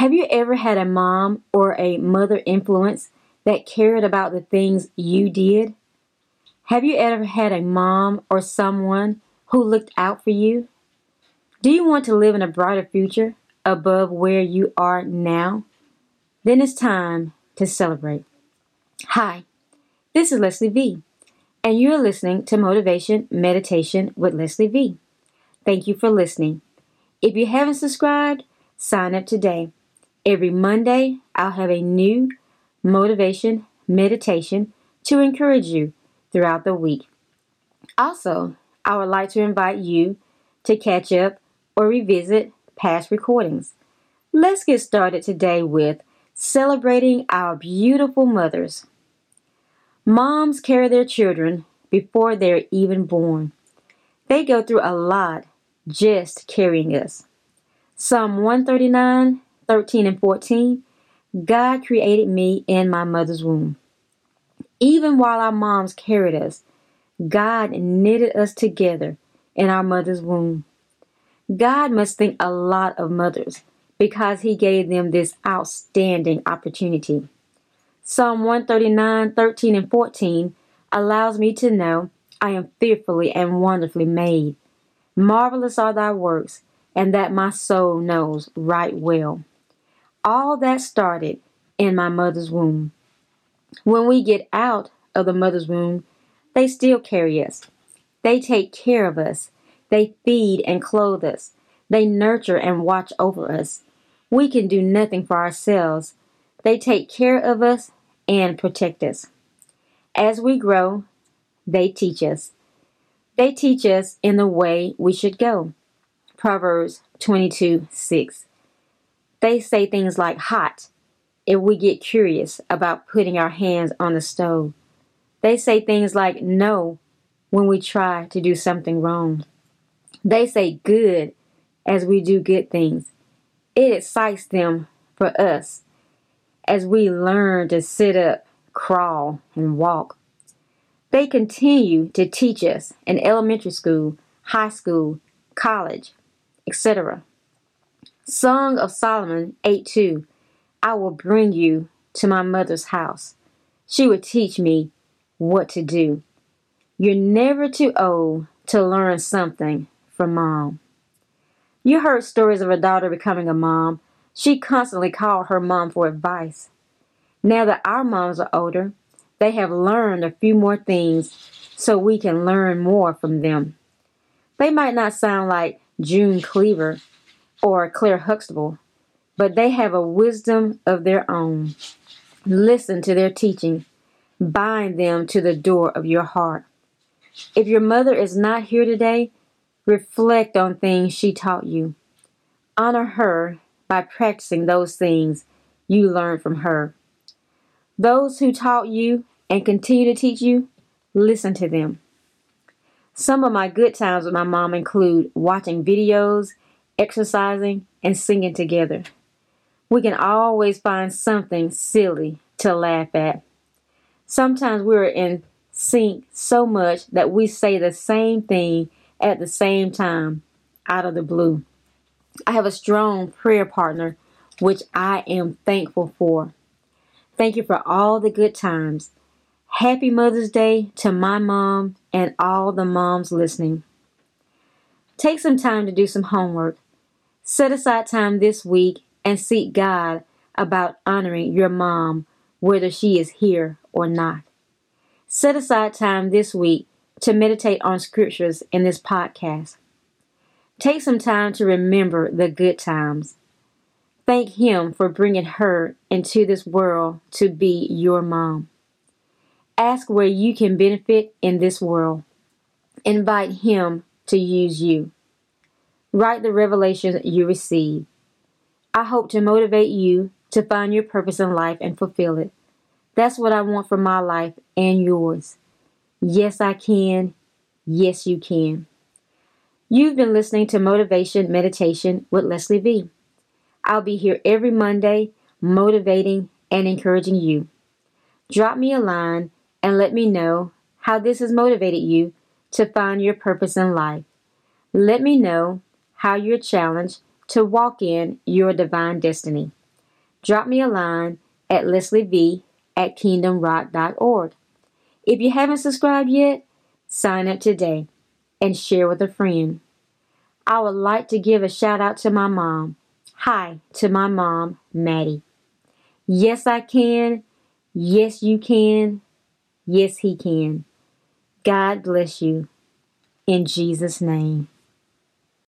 Have you ever had a mom or a mother influence that cared about the things you did? Have you ever had a mom or someone who looked out for you? Do you want to live in a brighter future above where you are now? Then it's time to celebrate. Hi, this is Leslie V, and you're listening to Motivation Meditation with Leslie V. Thank you for listening. If you haven't subscribed, sign up today. Every Monday, I'll have a new motivation meditation to encourage you throughout the week. Also, I would like to invite you to catch up or revisit past recordings. Let's get started today with celebrating our beautiful mothers. Moms carry their children before they're even born. They go through a lot just carrying us. Psalm 139, 13 and 14 God created me in my mother's womb. Even while our moms carried us, God knitted us together in our mother's womb. God must think a lot of mothers because He gave them this outstanding opportunity. Psalm 139, 13, and 14 allows me to know I am fearfully and wonderfully made. Marvelous are thy works, and that my soul knows right well. All that started in my mother's womb. When we get out of the mother's womb, they still carry us. They take care of us they feed and clothe us. They nurture and watch over us. We can do nothing for ourselves. They take care of us and protect us. As we grow, they teach us. They teach us in the way we should go. Proverbs 22 6. They say things like hot if we get curious about putting our hands on the stove. They say things like no when we try to do something wrong. They say good as we do good things. It excites them for us as we learn to sit up, crawl, and walk. They continue to teach us in elementary school, high school, college, etc. Song of Solomon 8 2 I will bring you to my mother's house. She will teach me what to do. You're never too old to learn something from mom. You heard stories of a daughter becoming a mom. She constantly called her mom for advice. Now that our moms are older, they have learned a few more things so we can learn more from them. They might not sound like June Cleaver or Claire Huxtable, but they have a wisdom of their own. Listen to their teaching. Bind them to the door of your heart. If your mother is not here today, Reflect on things she taught you. Honor her by practicing those things you learned from her. Those who taught you and continue to teach you, listen to them. Some of my good times with my mom include watching videos, exercising, and singing together. We can always find something silly to laugh at. Sometimes we're in sync so much that we say the same thing at the same time out of the blue. I have a strong prayer partner, which I am thankful for. Thank you for all the good times. Happy Mother's Day to my mom and all the moms listening. Take some time to do some homework. Set aside time this week and seek God about honoring your mom, whether she is here or not. Set aside time this week to meditate on scriptures in this podcast. Take some time to remember the good times. Thank Him for bringing her into this world to be your mom. Ask where you can benefit in this world. Invite Him to use you. Write the revelations you receive. I hope to motivate you to find your purpose in life and fulfill it. That's what I want for my life and yours. Yes, I can. Yes, you can. You've been listening to Motivation Meditation with Leslie V. I'll be here every Monday, motivating and encouraging you. Drop me a line and let me know how this has motivated you to find your purpose in life. Let me know how you're challenged to walk in your divine destiny. drop me a line at leslieve at kingdomrock.org. If you haven't subscribed yet, sign up today and share with a friend. I would like to give a shout out to my mom. Hi to my mom, Maddie. Yes, I can. Yes, you can. Yes, he can. God bless you. In Jesus' name.